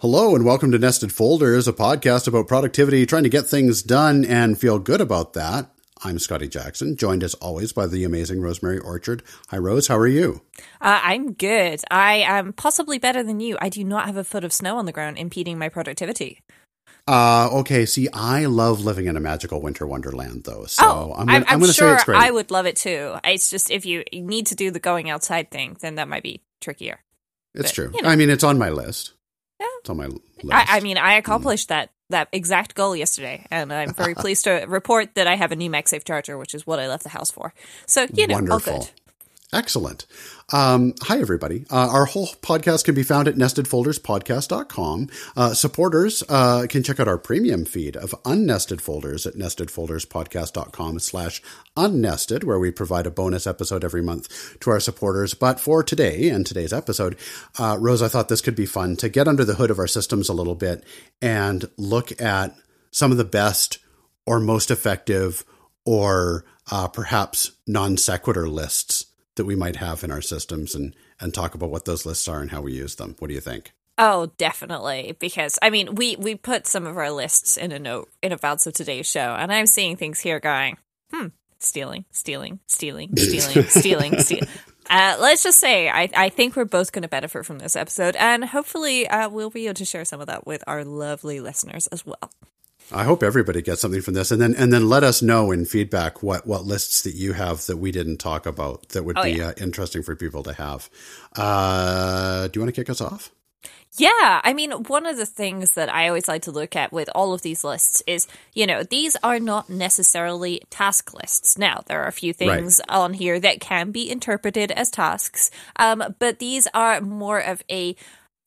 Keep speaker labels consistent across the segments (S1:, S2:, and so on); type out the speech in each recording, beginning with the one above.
S1: Hello and welcome to Nested Folders, a podcast about productivity, trying to get things done and feel good about that. I'm Scotty Jackson, joined as always by the amazing Rosemary Orchard. Hi, Rose. How are you?
S2: Uh, I'm good. I am possibly better than you. I do not have a foot of snow on the ground impeding my productivity.
S1: Uh, okay. See, I love living in a magical winter wonderland, though. So
S2: oh,
S1: I'm, gonna,
S2: I'm,
S1: I'm, gonna
S2: sure
S1: say it's great.
S2: I would love it too. It's just if you need to do the going outside thing, then that might be trickier.
S1: It's
S2: but,
S1: true.
S2: you know.
S1: I mean, it's on my list. It's on my list.
S2: I, I mean, I hmm. accomplished that that exact goal yesterday, and I'm very pleased to report that I have a new MagSafe charger, which is what I left the house for. So you know,
S1: Wonderful.
S2: all good.
S1: Excellent. Um, hi, everybody. Uh, our whole podcast can be found at nestedfolderspodcast.com. Uh, supporters uh, can check out our premium feed of unnested folders at nestedfolderspodcast.com slash unnested, where we provide a bonus episode every month to our supporters. But for today and today's episode, uh, Rose, I thought this could be fun to get under the hood of our systems a little bit and look at some of the best or most effective or uh, perhaps non sequitur lists that we might have in our systems and and talk about what those lists are and how we use them. What do you think?
S2: Oh, definitely. Because I mean, we we put some of our lists in a note in advance of today's show, and I'm seeing things here going, hmm, stealing, stealing, stealing, stealing, stealing, stealing. Uh, let's just say, I, I think we're both going to benefit from this episode, and hopefully, uh, we'll be able to share some of that with our lovely listeners as well.
S1: I hope everybody gets something from this, and then and then let us know in feedback what what lists that you have that we didn't talk about that would
S2: Oh,
S1: be
S2: yeah.
S1: uh, interesting for people to have. Uh, do you want to kick us off?
S2: Yeah, I mean, one of the things that I always like to look at with all of these lists is, you know, these are not necessarily task lists. Now, there are a few things on here that can be interpreted as tasks, um, but these are more of a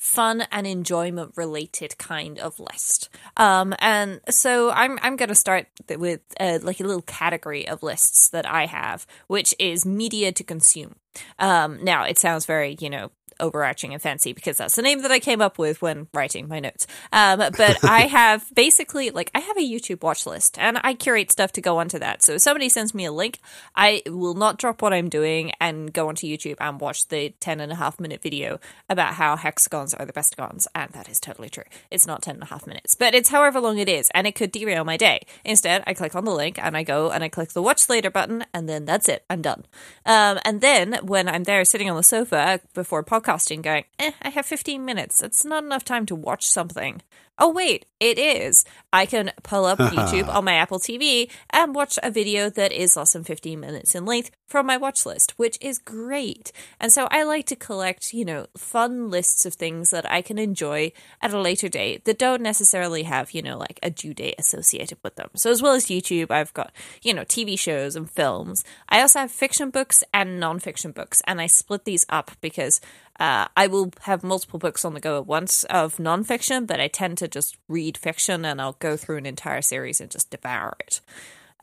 S2: fun and enjoyment related kind of list. Um, and so I'm I'm going to start with uh, like a little category of lists that I have, which is media to consume. Um, now it sounds very you know overarching and fancy because that's the name that I came up with when writing my notes. Um, but I have basically like I have a YouTube watch list and I curate stuff to go onto that. So if somebody sends me a link, I will not drop what I'm doing and go onto YouTube and watch the 10 and a half minute video about how hexagons are the best gons. And that is totally true. It's not 10 and a half minutes, but it's however long it is and it could derail my day. Instead, I click on the link and I go and I click the watch later button and then that's it. I'm done. Um, and then when I'm there sitting on the sofa before podcasting, going, eh, I have 15 minutes. It's not enough time to watch something. Oh, wait, it is. I can pull up YouTube on my Apple TV and watch a video that is less than 15 minutes in length from my watch list, which is great. And so I like to collect, you know, fun lists of things that I can enjoy at a later date that don't necessarily have, you know, like a due date associated with them. So as well as YouTube, I've got, you know, TV shows and films. I also have fiction books and non-fiction books, and I split these up because uh, I will have multiple books on the go at once of nonfiction, but I tend to just read fiction and I'll go through an entire series and just devour it.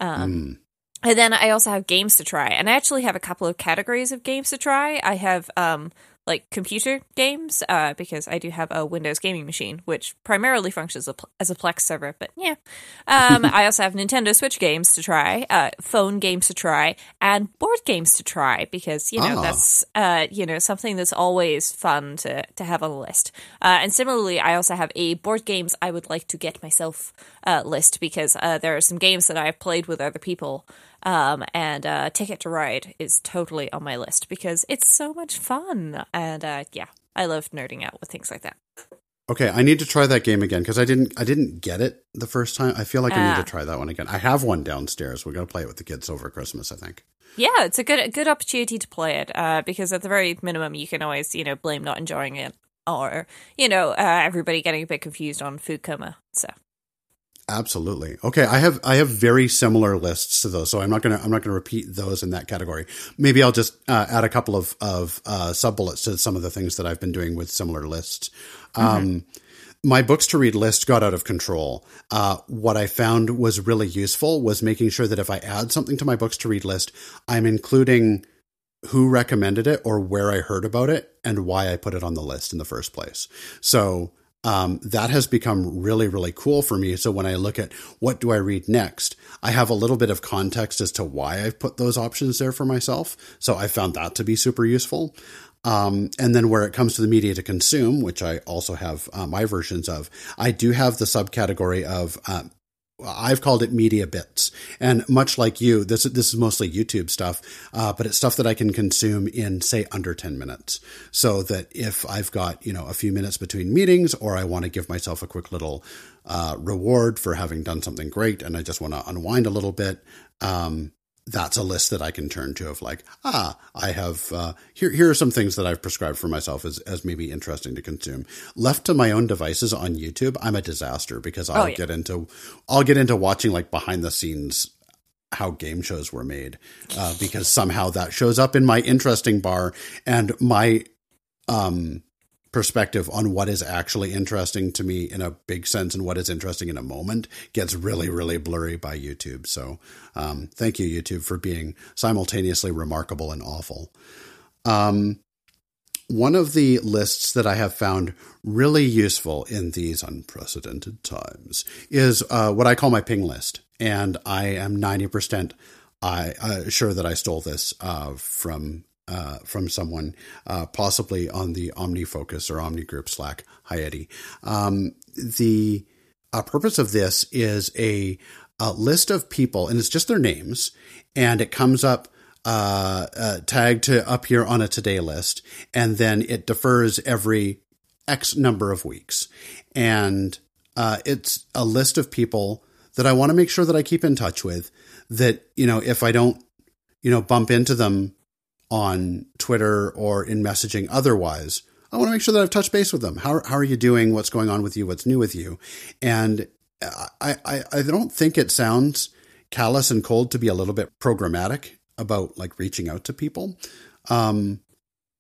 S2: Um, And then I also have games to try, and I actually have a couple of categories of games to try. I have um, like computer games uh, because I do have a Windows gaming machine, which primarily functions as a, as a Plex server. But yeah, um, I also have Nintendo Switch games to try, uh, phone games to try, and board games to try because you know
S1: Ah.
S2: that's uh, you know something that's always fun to to have on the list. Uh, and similarly, I also have a board games I would like to get myself uh, list because uh, there are some games that I've played with other people. Um, and uh, Ticket to Ride is totally on my list because it's so much fun. And uh, yeah, I love nerding out with things like that.
S1: Okay, I need to try that game again because I didn't I didn't get it the first time. I feel like I need
S2: Ah.
S1: to try that one again. I have one downstairs. We're gonna play it with the kids over Christmas. I think.
S2: Yeah, it's a good a good opportunity to play it uh, because at the very minimum, you can always you know blame not enjoying it or you know uh, everybody getting a bit confused on food coma. So
S1: Absolutely. Okay, I have I have very similar lists to those, so I'm not gonna I'm not gonna repeat those in that category. Maybe I'll just uh, add a couple of of uh, sub bullets to some of the things that I've been doing with similar lists. Um, my books to read list got out of control. Uh, what I found was really useful was making sure that if I add something to my books to read list, I'm including who recommended it or where I heard about it and why I put it on the list in the first place. So um, that has become really, really cool for me. So when I look at what do I read next, I have a little bit of context as to why I've put those options there for myself. So I found that to be super useful. Um, and then where it comes to the media to consume, which I also have uh, my versions of, I do have the subcategory of uh, I've called it media bits. And much like you, this, this is mostly YouTube stuff, uh, but it's stuff that I can consume in, say, under 10 minutes. So that if I've got, you know, a few minutes between meetings or I want to give myself a quick little uh, reward for having done something great and I just want to unwind a little bit, um, that's a list that I can turn to of like, ah, I have, uh, here, here are some things that I've prescribed for myself as, as maybe interesting to consume. Left to my own devices on YouTube, I'm a disaster because I'll oh, yeah. get into, I'll get into watching like behind the scenes how game shows were made, uh, because somehow that shows up in my interesting bar and my, um, perspective on what is actually interesting to me in a big sense and what is interesting in a moment gets really, really blurry by YouTube. So, um, thank you, YouTube, for being simultaneously remarkable and awful. Um, one of the lists that I have found really useful in these unprecedented times is uh, what I call my ping list. And I am 90% I, uh, sure that I stole this uh, from uh, from someone, uh, possibly on the OmniFocus or OmniGroup Slack. Hi, Eddie. Um, the uh, purpose of this is a, a, list of people, and it's just their names, and it comes up uh, uh, tagged to up here on a today list, and then it defers every X number of weeks, and uh, it's a list of people that I want to make sure that I keep in touch with. That you know, if I don't, you know, bump into them on Twitter or in messaging otherwise, I want to make sure that I've touched base with them. How, how are you doing? What's going on with you? What's new with you? And I, I, I don't think it sounds callous and cold to be a little bit programmatic about like reaching out to people. Um,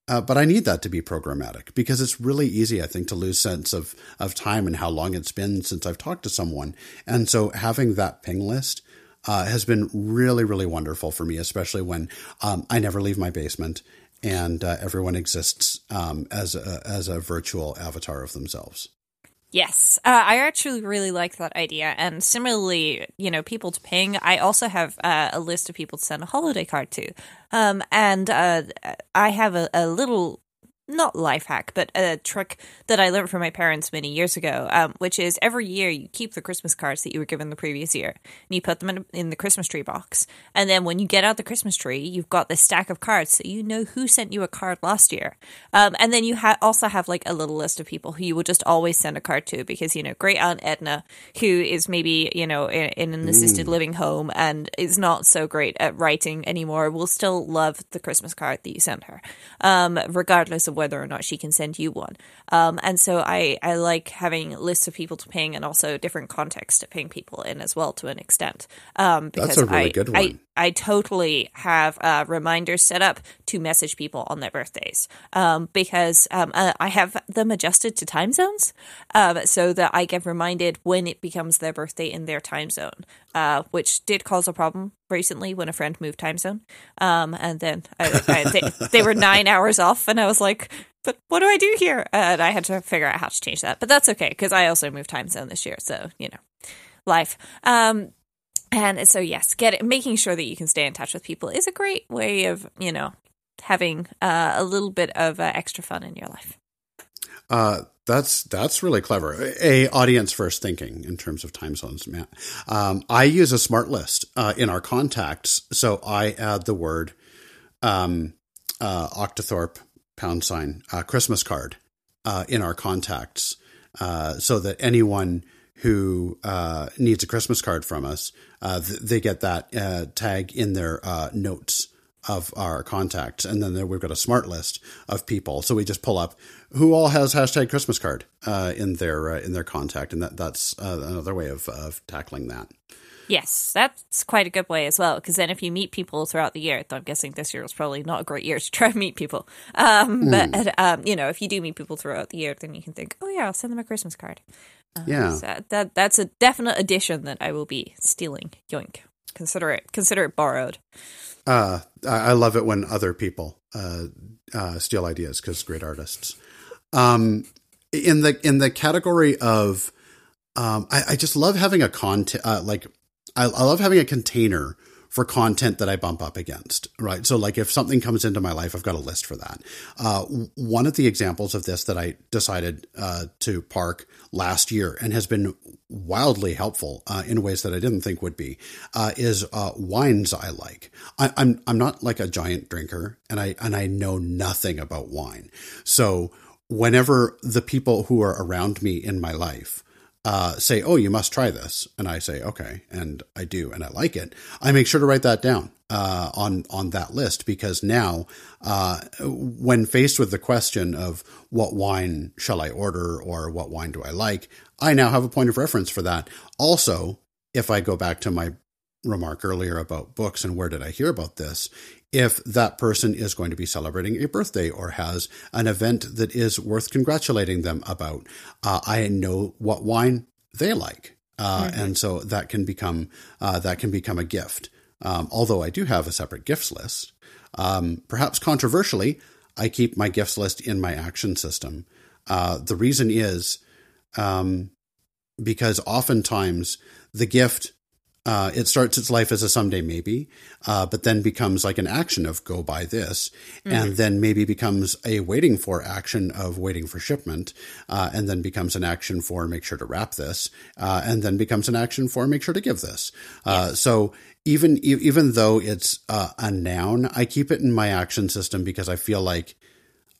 S1: uh, but I need that to be programmatic because it's really easy, I think, to lose sense of, of time and how long it's been since I've talked to someone. And so having that ping list uh, has been really, really wonderful for me, especially when um, I never leave my basement and uh, everyone exists um, as a, as a virtual avatar of themselves.
S2: Yes, uh, I actually really like that idea. And similarly, you know, people to ping. I also have uh, a list of people to send a holiday card to. Um, and uh, I have a, a, little not life hack, but a trick that I learned from my parents many years ago, um, which is every year you keep the Christmas cards that you were given the previous year and you put them in, in, the Christmas tree box. And then when you get out the Christmas tree, you've got this stack of cards so you know who sent you a card last year. Um, and then you ha- also have like a little list of people who you will just always send a card to because, you know, great Aunt Edna, who is maybe, you know, in, in an assisted mm. living home and is not so great at writing anymore, will still love the Christmas card that you sent her, um, regardless of whether or not she can send you one. Um, and so I, I like having lists of people to ping and also different contexts to ping people in as well to an extent. Um, because
S1: That's a really
S2: I,
S1: good one.
S2: I, I totally have reminders set up to message people on their birthdays um, because um, uh, I have them adjusted to time zones um, so that I get reminded when it becomes their birthday in their time zone, uh, which did cause a problem recently when a friend moved time zone. Um, and then I, I, they, they were nine hours off, and I was like, but what do I do here? And I had to figure out how to change that. But that's okay because I also moved time zone this year. So, you know, life. Um, and so, yes, get it, making sure that you can stay in touch with people is a great way of, you know, having uh, a little bit of uh, extra fun in your life.
S1: Uh, that's that's really clever. A audience first thinking in terms of time zones. Matt. Um, I use a smart list uh, in our contacts, so I add the word um, uh, Octothorpe pound sign uh, Christmas card in our contacts, so that anyone who uh, needs a Christmas card from us, uh, th- they get that uh, tag in their notes of our contacts, and then there, we've got a smart list of people. So we just pull up who all has hashtag Christmas card in their in their contact, and that that's another way of of tackling that.
S2: Yes, that's quite a good way as well. Because then, if you meet people throughout the year, I'm guessing this year was probably not a great year to try and meet people. Um, mm. But um, you know, if you do meet people throughout the year, then you can think, oh yeah, I'll send them a Christmas card.
S1: Uh, yeah,
S2: so that that's a definite addition that I will be stealing. Yoink! Consider it consider it borrowed.
S1: Uh, I love it when other people uh, uh, steal ideas because great artists. Um, in the in the category of um, I, I, just love having a content uh, like I, I love having a container for content that I bump up against, right? So, like, if something comes into my life, I've got a list for that. Uh, one of the examples of this that I decided uh, to park last year and has been wildly helpful uh, in ways that I didn't think would be uh, is uh, wines I like. I, I'm I'm not like a giant drinker, and I and I know nothing about wine. So, whenever the people who are around me in my life uh, say, "Oh, you must try this," and I say, "Okay," and I do, and I like it. I make sure to write that down uh, on on that list because now, uh, when faced with the question of what wine shall I order or what wine do I like, I now have a point of reference for that. Also, if I go back to my remark earlier about books and where did I hear about this, if that person is going to be celebrating a birthday or has an event that is worth congratulating them about. Uh, I know what wine they like. Uh, mm-hmm. And so that can become uh, that can become a gift. Um, although I do have a separate gifts list, um, perhaps controversially, I keep my gifts list in my action system. Uh, the reason is um, because oftentimes the gift uh, it starts its life as a someday maybe, uh, but then becomes like an action of go buy this, mm-hmm. and then maybe becomes a waiting for action of waiting for shipment, uh, and then becomes an action for make sure to wrap this, uh, and then becomes an action for make sure to give this. Uh, yes. So even even though it's uh, a noun, I keep it in my action system because I feel like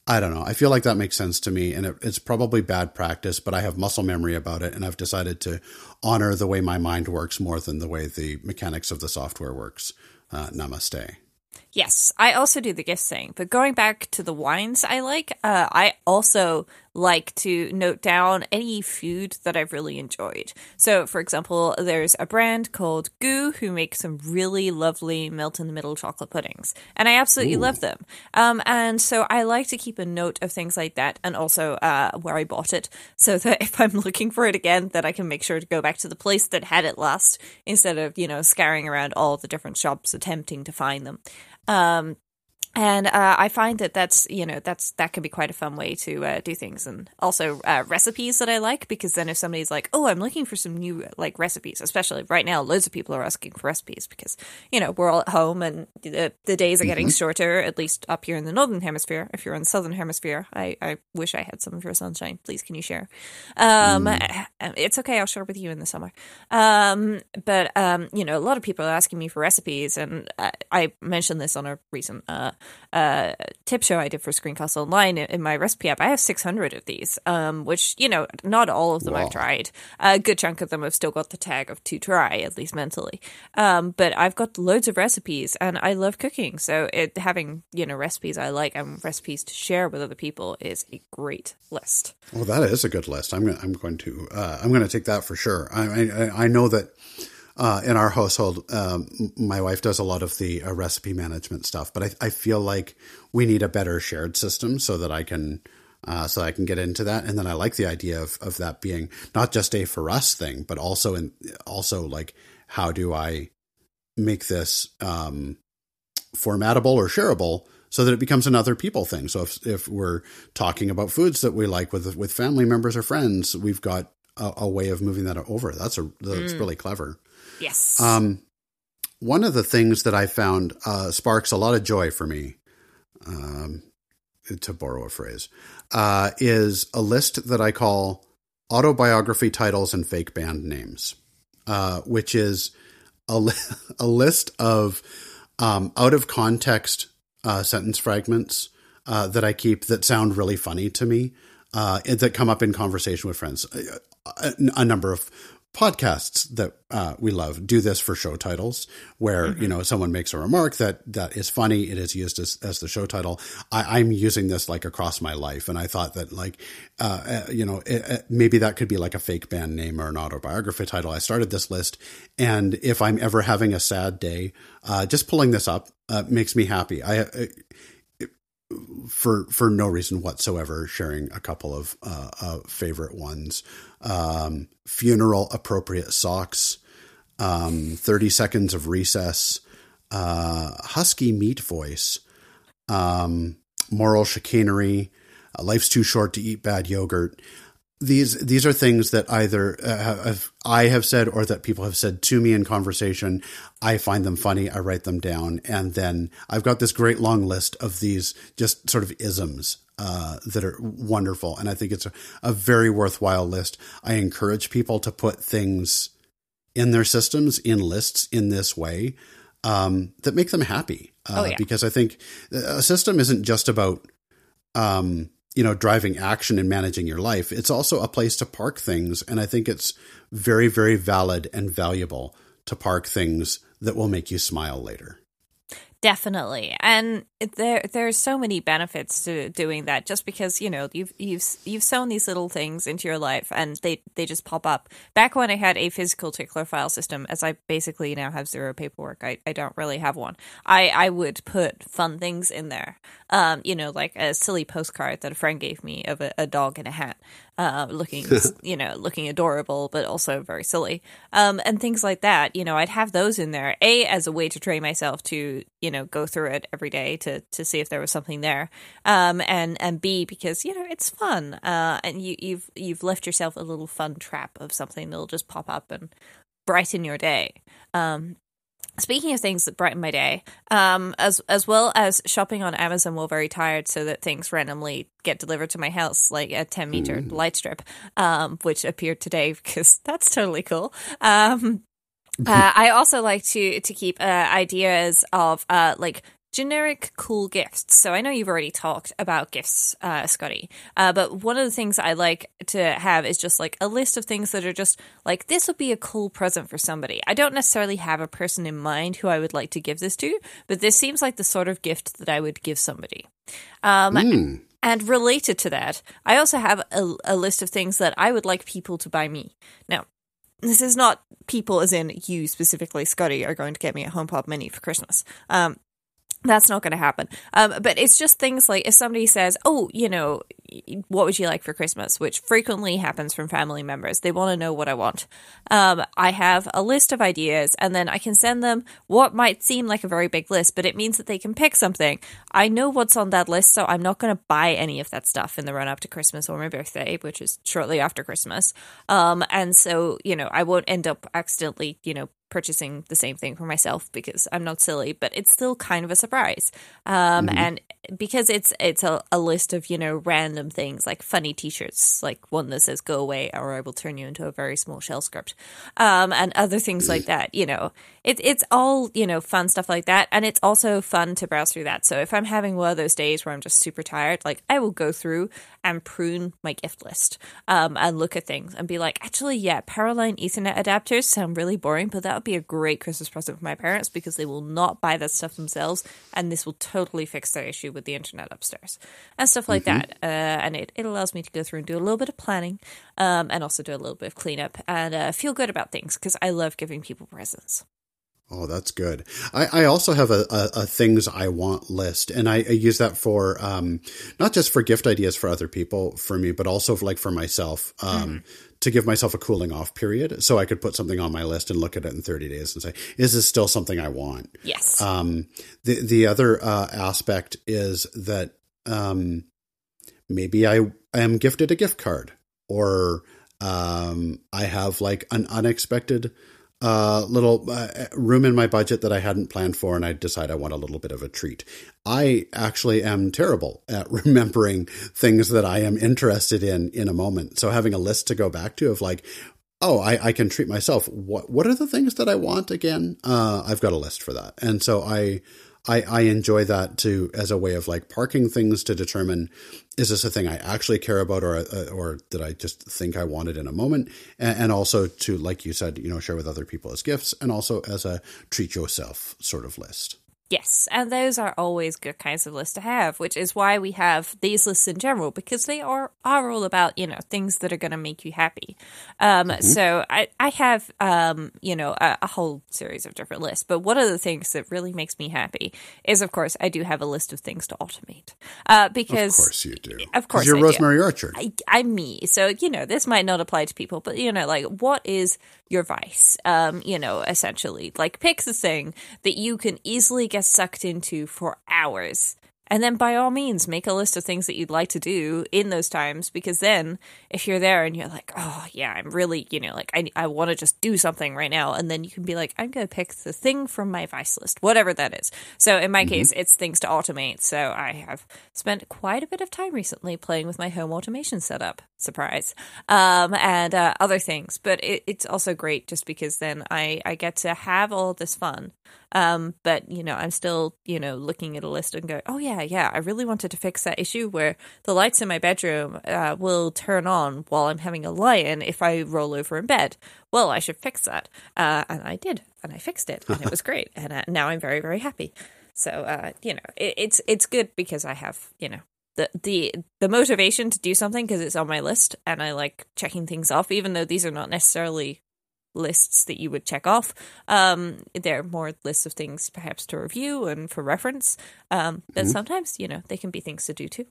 S1: I don't know. I feel like that makes sense to me, and it, it's probably bad practice, but I have muscle memory about it, and I've decided to honor the way my mind works more than the way the mechanics of the software works. Uh, namaste.
S2: Yes, I also do the gift thing. But going back to the wines I like, uh, I also like to note down any food that I've really enjoyed. So, for example, there's a brand called Gu who makes some really lovely melt in the middle chocolate puddings, and I absolutely Ooh. love them. Um, and so I like to keep a note of things like that, and also uh, where I bought it, so that if I'm looking for it again, that I can make sure to go back to the place that had it last instead of you know scouring around all the different shops attempting to find them. Um, and uh, I find that that's you know that's that can be quite a fun way to uh, do things, and also uh, recipes that I like because then if somebody's like, oh, I'm looking for some new like recipes, especially right now, loads of people are asking for recipes because you know we're all at home and the, the days are getting mm-hmm. shorter, at least up here in the northern hemisphere. If you're in the southern hemisphere, I, I wish I had some of your sunshine. Please, can you share? Um, mm. It's okay, I'll share with you in the summer. Um, but um, you know, a lot of people are asking me for recipes, and I, I mentioned this on a recent uh, tip show I did for Screencast Online in my recipe app, I have 600 of these, um, which, you know, not all of them wow. I've tried. A good chunk of them have still got the tag of to try, at least mentally. Um, but I've got loads of recipes and I love cooking. So it, having, you know, recipes I like and recipes to share with other people is a great list.
S1: Well, that is a good list. I'm, I'm going to, uh, I'm going to take that for sure. I, I, I know that uh, in our household, um, my wife does a lot of the uh, recipe management stuff, but I, I, feel like we need a better shared system so that I can, uh, so I can get into that. And then I like the idea of, of that being not just a for us thing, but also in, also like, how do I make this, um, formatable or shareable so that it becomes another people thing. So if, if we're talking about foods that we like with, with family members or friends, we've got a, a way of moving that over. That's a, that's mm. really clever.
S2: Yes. Um,
S1: one of the things that I found uh, sparks a lot of joy for me, um, to borrow a phrase, uh, is a list that I call autobiography titles and fake band names, uh, which is a, li- a list of um, out of context uh, sentence fragments uh, that I keep that sound really funny to me, uh, that come up in conversation with friends. A, a number of podcasts that uh, we love do this for show titles where mm-hmm. you know someone makes a remark that that is funny it is used as, as the show title. I, am using this like across my life and i thought that like uh, uh, you know it, it, maybe that could be like a fake band name or an autobiography title. I started this list and if i'm ever having a sad day uh, just pulling this up uh, makes me happy. I for for no reason whatsoever, sharing a couple of uh, uh, favorite ones. Um, funeral appropriate socks, um, thirty seconds of recess, uh, husky meat voice, um, moral chicanery, uh, life's too short to eat bad yogurt. These these are things that either uh, have, I have said or that people have said to me in conversation. I find them funny. I write them down, and then I've got this great long list of these just sort of isms uh, that are wonderful. And I think it's a, a very worthwhile list. I encourage people to put things in their systems in lists in this way um, that make them happy. Uh, oh, yeah. Because I think a system isn't just about um, you know, driving action and managing your life. It's also a place to park things. And I think it's very, very valid and valuable to park things that will make you smile later.
S2: Definitely, and there there's so many benefits to doing that. Just because you know you've you've you've sown these little things into your life, and they they just pop up. Back when I had a physical tickler file system, as I basically now have zero paperwork, I, I don't really have one. I I would put fun things in there. Um, you know, like a silly postcard that a friend gave me of a, a dog in a hat uh, looking, you know, looking adorable, but also very silly, um, and things like that. You know, I'd have those in there. A as a way to train myself to, you know, go through it every day to to see if there was something there, um, and and B because you know it's fun, uh, and you you've you've left yourself a little fun trap of something that'll just pop up and brighten your day. Um, Speaking of things that brighten my day, um, as as well as shopping on Amazon while very tired, so that things randomly get delivered to my house, like a ten meter mm. light strip, um, which appeared today because that's totally cool. Um, uh, I also like to to keep uh, ideas of uh, like generic cool gifts. So I know you've already talked about gifts, uh, Scotty, uh, but one of the things I like to have is just like a list of things that are just like this would be a cool present for somebody. I don't necessarily have a person in mind who I would like to give this to, but this seems like the sort of gift that I would give somebody. Um, mm. And related to that, I also have a, a list of things that I would like people to buy me. Now, this is not people as in you specifically, Scotty, are going to get me a HomePod Mini for Christmas. Um, that's not going to happen. Um, but it's just things like if somebody says, "Oh, you know, what would you like for Christmas?" which frequently happens from family members. They want to know what I want. Um, I have a list of ideas, and then I can send them what might seem like a very big list, but it means that they can pick something. I know what's on that list, so I'm not going to buy any of that stuff in the run up to Christmas or my birthday, which is shortly after Christmas. Um, and so you know, I won't end up accidentally, you know, purchasing the same thing for myself because I'm not silly, but it's still kind of a surprise. Um, mm-hmm. And because it's it's a, a, list of you know random things like funny T-shirts, like one that says "Go away" or "I will turn you into a very small shell script," um, and other things like that. You know, it's it's all you know fun stuff like that, and it's also fun to browse through that. So if I'm having one of those days where I'm just super tired, like I will go through and prune my gift list um, and look at things and be like, actually, yeah, Powerline Ethernet adapters sound really boring, but that would be a great Christmas present for my parents because they will not buy that stuff themselves, and this will totally fix their issue with the internet upstairs and stuff like mm-hmm. that. Uh, and it, it allows me to go through and do a little bit of planning um, and also do a little bit of cleanup and uh, feel good about things because I love giving people presents.
S1: Oh, that's good. I, I also have a, a, a, things I want list, and I, I use that for um, not just for gift ideas for other people, for me, but also for, like for myself um, mm. To give myself a cooling off period, so I could put something on my list and look at it in thirty days and say, "Is this still something I want?"
S2: Yes.
S1: Um, the the other uh, aspect is that um, maybe I, I am gifted a gift card, or um, I have like an unexpected uh, little uh, room in my budget that I hadn't planned for, and I decide I want a little bit of a treat. I actually am terrible at remembering things that I am interested in in a moment. So having a list to go back to of like, oh, I, I can treat myself. What what are the things that I want again? Uh, I've got a list for that, and so I I, I enjoy that too as a way of like parking things to determine is this a thing I actually care about or uh, or did I just think I wanted in a moment and, and, also to like you said you know share with other people as gifts and also as a treat yourself sort of list.
S2: Yes, and those are always good kinds of lists to have, which is why we have these lists in general because they are are all about you know things that are going to make you happy. Um, mm-hmm. So I I have um, you know a, a, whole series of different lists, but one of the things that really makes me happy is of course I do have a list of things to automate. Uh, because
S1: of course you do.
S2: Of course
S1: you're
S2: I
S1: Rosemary
S2: do.
S1: Orchard.
S2: I, I'm me, so you know this might not apply to people, but you know like what is your vice? Um, you know essentially like pick the thing that you can easily get get sucked into for hours And then by all means, make a list of things that you'd like to do in those times because then if you're there and you're like, oh, yeah, I'm really, you know, like I, I want to just do something right now. And then you can be like, I'm going to pick the thing from my vice list, whatever that is. So in my mm-hmm. case, it's things to automate. So I have spent quite a bit of time recently playing with my home automation setup. Surprise. Um, and uh, other things. But it, it's also great just because then I, I get to have all this fun um, but you know, I'm still you know looking at a list and going, oh yeah, yeah, I really wanted to fix that issue where the lights in my bedroom uh, will turn on while I'm having a lie-in if I roll over in bed. Well, I should fix that, uh, and I did, and I fixed it, and it was great, and uh, now I'm very very happy. So uh, you know, it, it's it's good because I have you know the the the motivation to do something because it's on my list and I like checking things off, even though these are not necessarily lists that you would check off. Um, there are more lists of things perhaps to review and for reference. Um, but mm-hmm. sometimes, you know, they can be things to do too.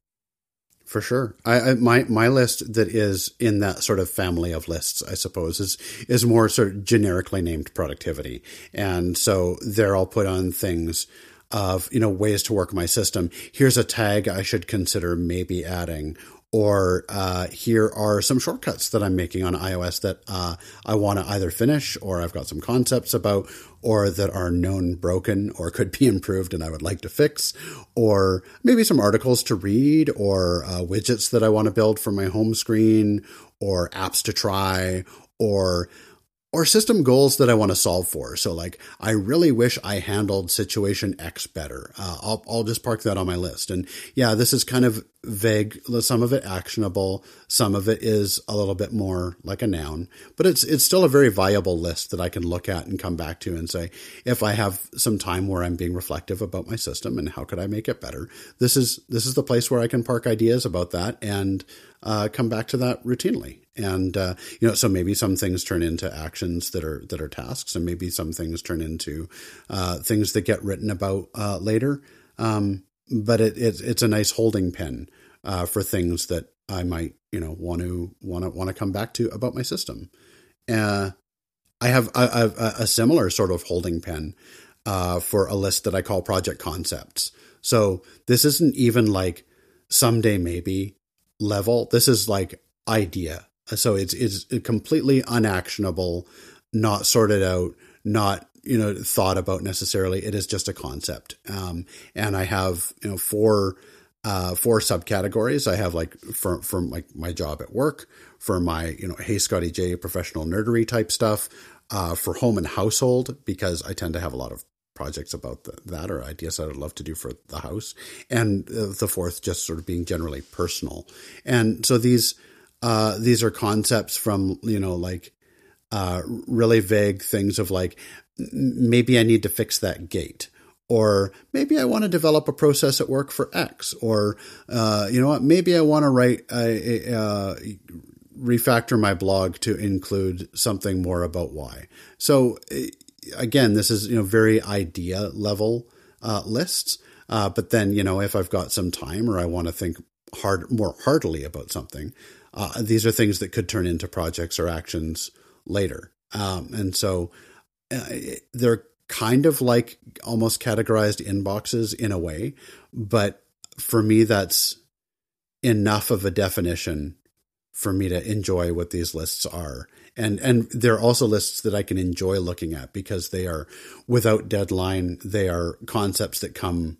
S1: For sure, I, I, my my list that is in that sort of family of lists, I suppose, is is more sort of generically named productivity, and so there I'll put on things of you know ways to work my system. Here's a tag I should consider maybe adding, or uh, here are some shortcuts that I'm making on iOS that uh, I want to either finish or I've got some concepts about or that are known broken or could be improved and I would like to fix, or maybe some articles to read or uh, widgets that I want to build for my home screen or apps to try or or system goals that I want to solve for. So, like, I really wish I handled situation X better. Uh, I'll, I'll just park that on my list. And yeah, this is kind of vague. Some of it actionable. Some of it is a little bit more like a noun, but it's, it's still a very viable list that I can look at and come back to and say, if I have some time where I'm being reflective about my system and how could I make it better, this is, this is the place where I can park ideas about that and, uh, come back to that routinely and uh, you know so maybe some things turn into actions that are that are tasks and maybe some things turn into uh, things that get written about uh, later um, but it, it, it's a nice holding pen uh, for things that I might you know want to want to want to come back to about my system uh, I have, I have a, similar sort of holding pen uh, for a list that I call project concepts so this isn't even like someday maybe level this is like idea so it's it's completely unactionable, not sorted out, not you know thought about necessarily. It is just a concept. Um, and I have you know four uh, four subcategories. I have like for from like my job at work, for my you know hey Scotty J professional nerdery type stuff, uh, for home and household because I tend to have a lot of projects about the, that or ideas that I'd love to do for the house, and uh, the fourth just sort of being generally personal. And so these uh, these are concepts from you know like uh, really vague things of like maybe I need to fix that gate. Or maybe I want to develop a process at work for X. Or, uh, you know what, maybe I want to write a, a, a refactor my blog to include something more about Y. So again, this is you know very idea level uh, lists. Uh, but then you know if I've got some time or I want to think hard more heartily about something, uh, these are things that could turn into projects or actions later. Um, and so uh, they're kind of like almost categorized inboxes in a way, but for me, that's enough of a definition for me to enjoy what these lists are. And and they're also lists that I can enjoy looking at because they are without deadline. They are concepts that come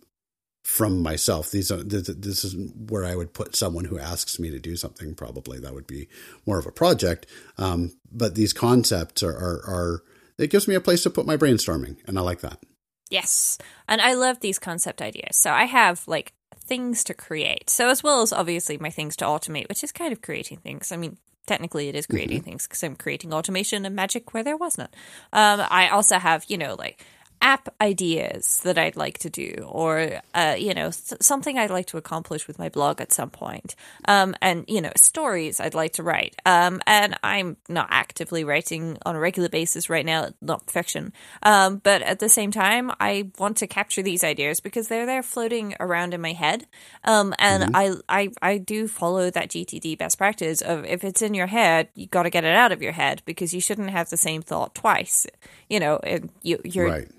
S1: from myself. These are this is where I would put someone who asks me to do something. Probably that would be more of a project. Um, but these concepts are, are, are it gives me a place to put my brainstorming, and I like that.
S2: Yes, and I love these concept ideas. So I have like things to create. So as well as obviously my things to automate, which is kind of creating things. I mean, technically it is creating mm-hmm. things because I'm creating automation and magic where there was none. Um, I also have you know like app ideas that I'd like to do, or uh, you know, something I'd like to accomplish with my blog at some point, um, and you know, stories I'd like to write. Um, and I'm not actively writing on a regular basis right now, not fiction. Um, but at the same time, I want to capture these ideas because they're there floating around in my head. Um, and mm-hmm. I, I, I do follow that GTD best practice of if it's in your head, you got to get it out of your head because you shouldn't have the same thought twice. You know, you, you're. Right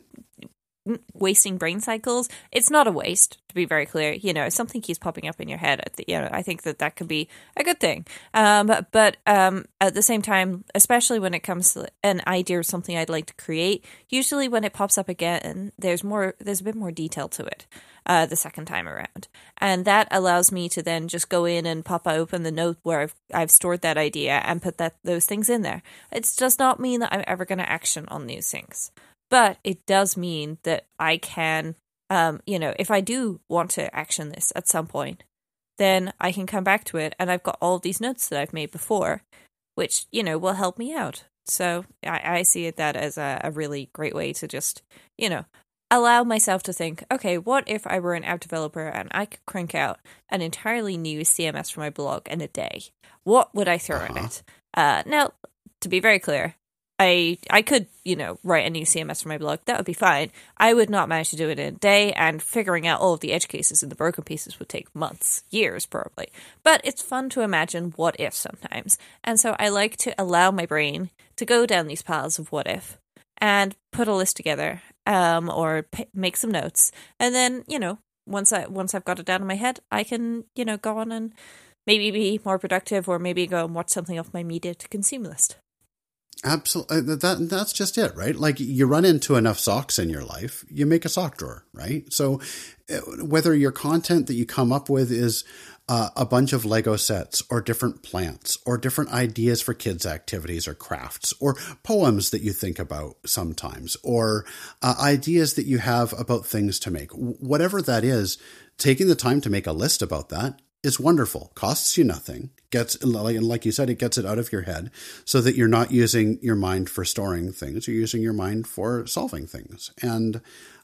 S2: wasting brain cycles. It's not a waste, to be very clear. You know, something keeps popping up in your head, you know, I think that that could be a good thing. Um, but um, at the same time, especially when it comes to an idea or something I'd like to create, usually when it pops up again, there's more, there's a bit more detail to it. Uh, the second time around, and that allows me to then just go in and pop open the note where I've, I've stored that idea and put that those things in there. It does not mean that I'm ever going to action on these things but it does mean that I can, um, you know, if I do want to action this at some point, then I can come back to it and I've got all these notes that I've made before, which, you know, will help me out. So I, I see that as a, a really great way to just, you know, allow myself to think, okay, what if I were an app developer and I could crank out an entirely new CMS for my blog in a day? What would I throw uh-huh. in it? Uh, now, to be very clear, I I could, you know, write a new CMS for my blog. That would be fine. I would not manage to do it in a day, and figuring out all of the edge cases and the broken pieces would take months, years probably. But it's fun to imagine what if sometimes. And so I like to allow my brain to go down these paths of what if and put a list together um, or p- make some notes. And then, you know, once I once I've got it down in my head, I can, you know, go on and maybe be more productive or maybe go and watch something off my media to consume list.
S1: Absolutely. Uh, that that's just it, right? Like you run into enough socks in your life, you make a sock drawer, right? So uh, whether your content that you come up with is uh, a bunch of Lego sets or different plants or different ideas for kids' activities or crafts or poems that you think about sometimes or uh, ideas that you have about things to make, whatever that is, taking the time to make a list about that is wonderful. Costs you nothing. Gets like you said, it gets it out of your head so that you're not using your mind for storing things. You're using your mind for solving things. And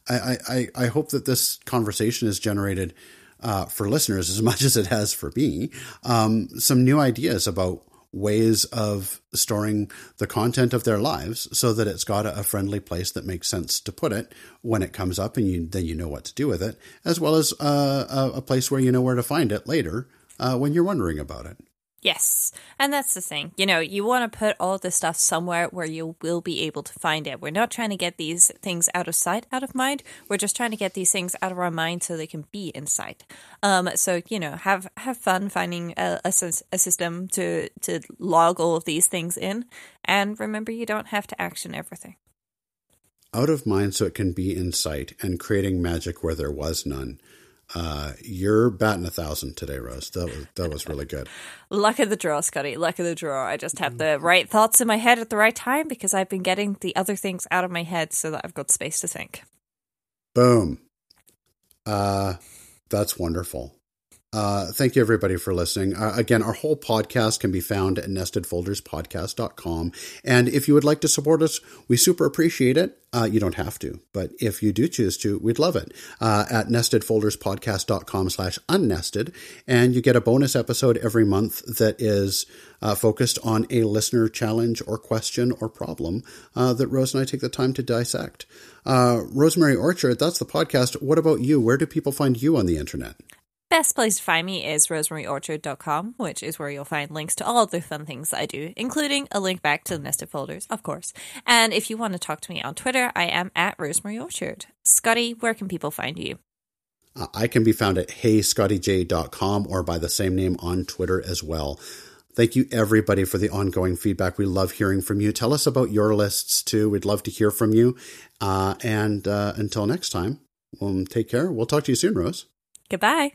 S1: I I, I hope that this conversation has generated uh, for listeners as much as it has for me um, some new ideas about ways of storing the content of their lives so that it's got a friendly place that makes sense to put it when it comes up and you, then you know what to do with it, as well as uh, a, a, place where you know where to find it later uh, when you're wondering about it.
S2: Yes. And that's the thing. You know, you want to put all this stuff somewhere where you will be able to find it. We're not trying to get these things out of sight, out of mind. We're just trying to get these things out of our mind so they can be in sight. Um, so, you know, have have fun finding a, a, a system to, to log all of these things in. And remember, you don't have to action everything.
S1: Out of mind so it can be in sight and creating magic where there was none. Uh, you're batting a thousand today, Rose. That was that was really good.
S2: Luck of the draw, Scotty. Luck of the draw. I just have the right thoughts in my head at the right time because I've been getting the other things out of my head so that I've got space to think.
S1: Boom. Uh, that's wonderful. Uh, thank you, everybody, for listening. Uh, again, our whole podcast can be found at nestedfolderspodcast.com. And if you would like to support us, we super appreciate it. Uh, you don't have to, but if you do choose to, we'd love it. Uh, at nestedfolderspodcast.com slash unnested. And you get a bonus episode every month that is uh, focused on a listener challenge or question or problem that Rose and I take the time to dissect. Rosemary Orchard, that's the podcast. What about you? Where do people find you on the internet?
S2: Best place to find me is rosemaryorchard.com, which is where you'll find links to all of the fun things I do, including a link back to the nested folders, of course. And if you want to talk to me on Twitter, I am at rosemaryorchard. Scotty, where can people find you?
S1: Uh, I can be found at heyscottyj.com or by the same name on Twitter as well. Thank you, everybody, for the ongoing feedback. We love hearing from you. Tell us about your lists, too. We'd love to hear from you. Uh, and uh, until next time, um, take care. We'll talk to you soon, Rose.
S2: Goodbye.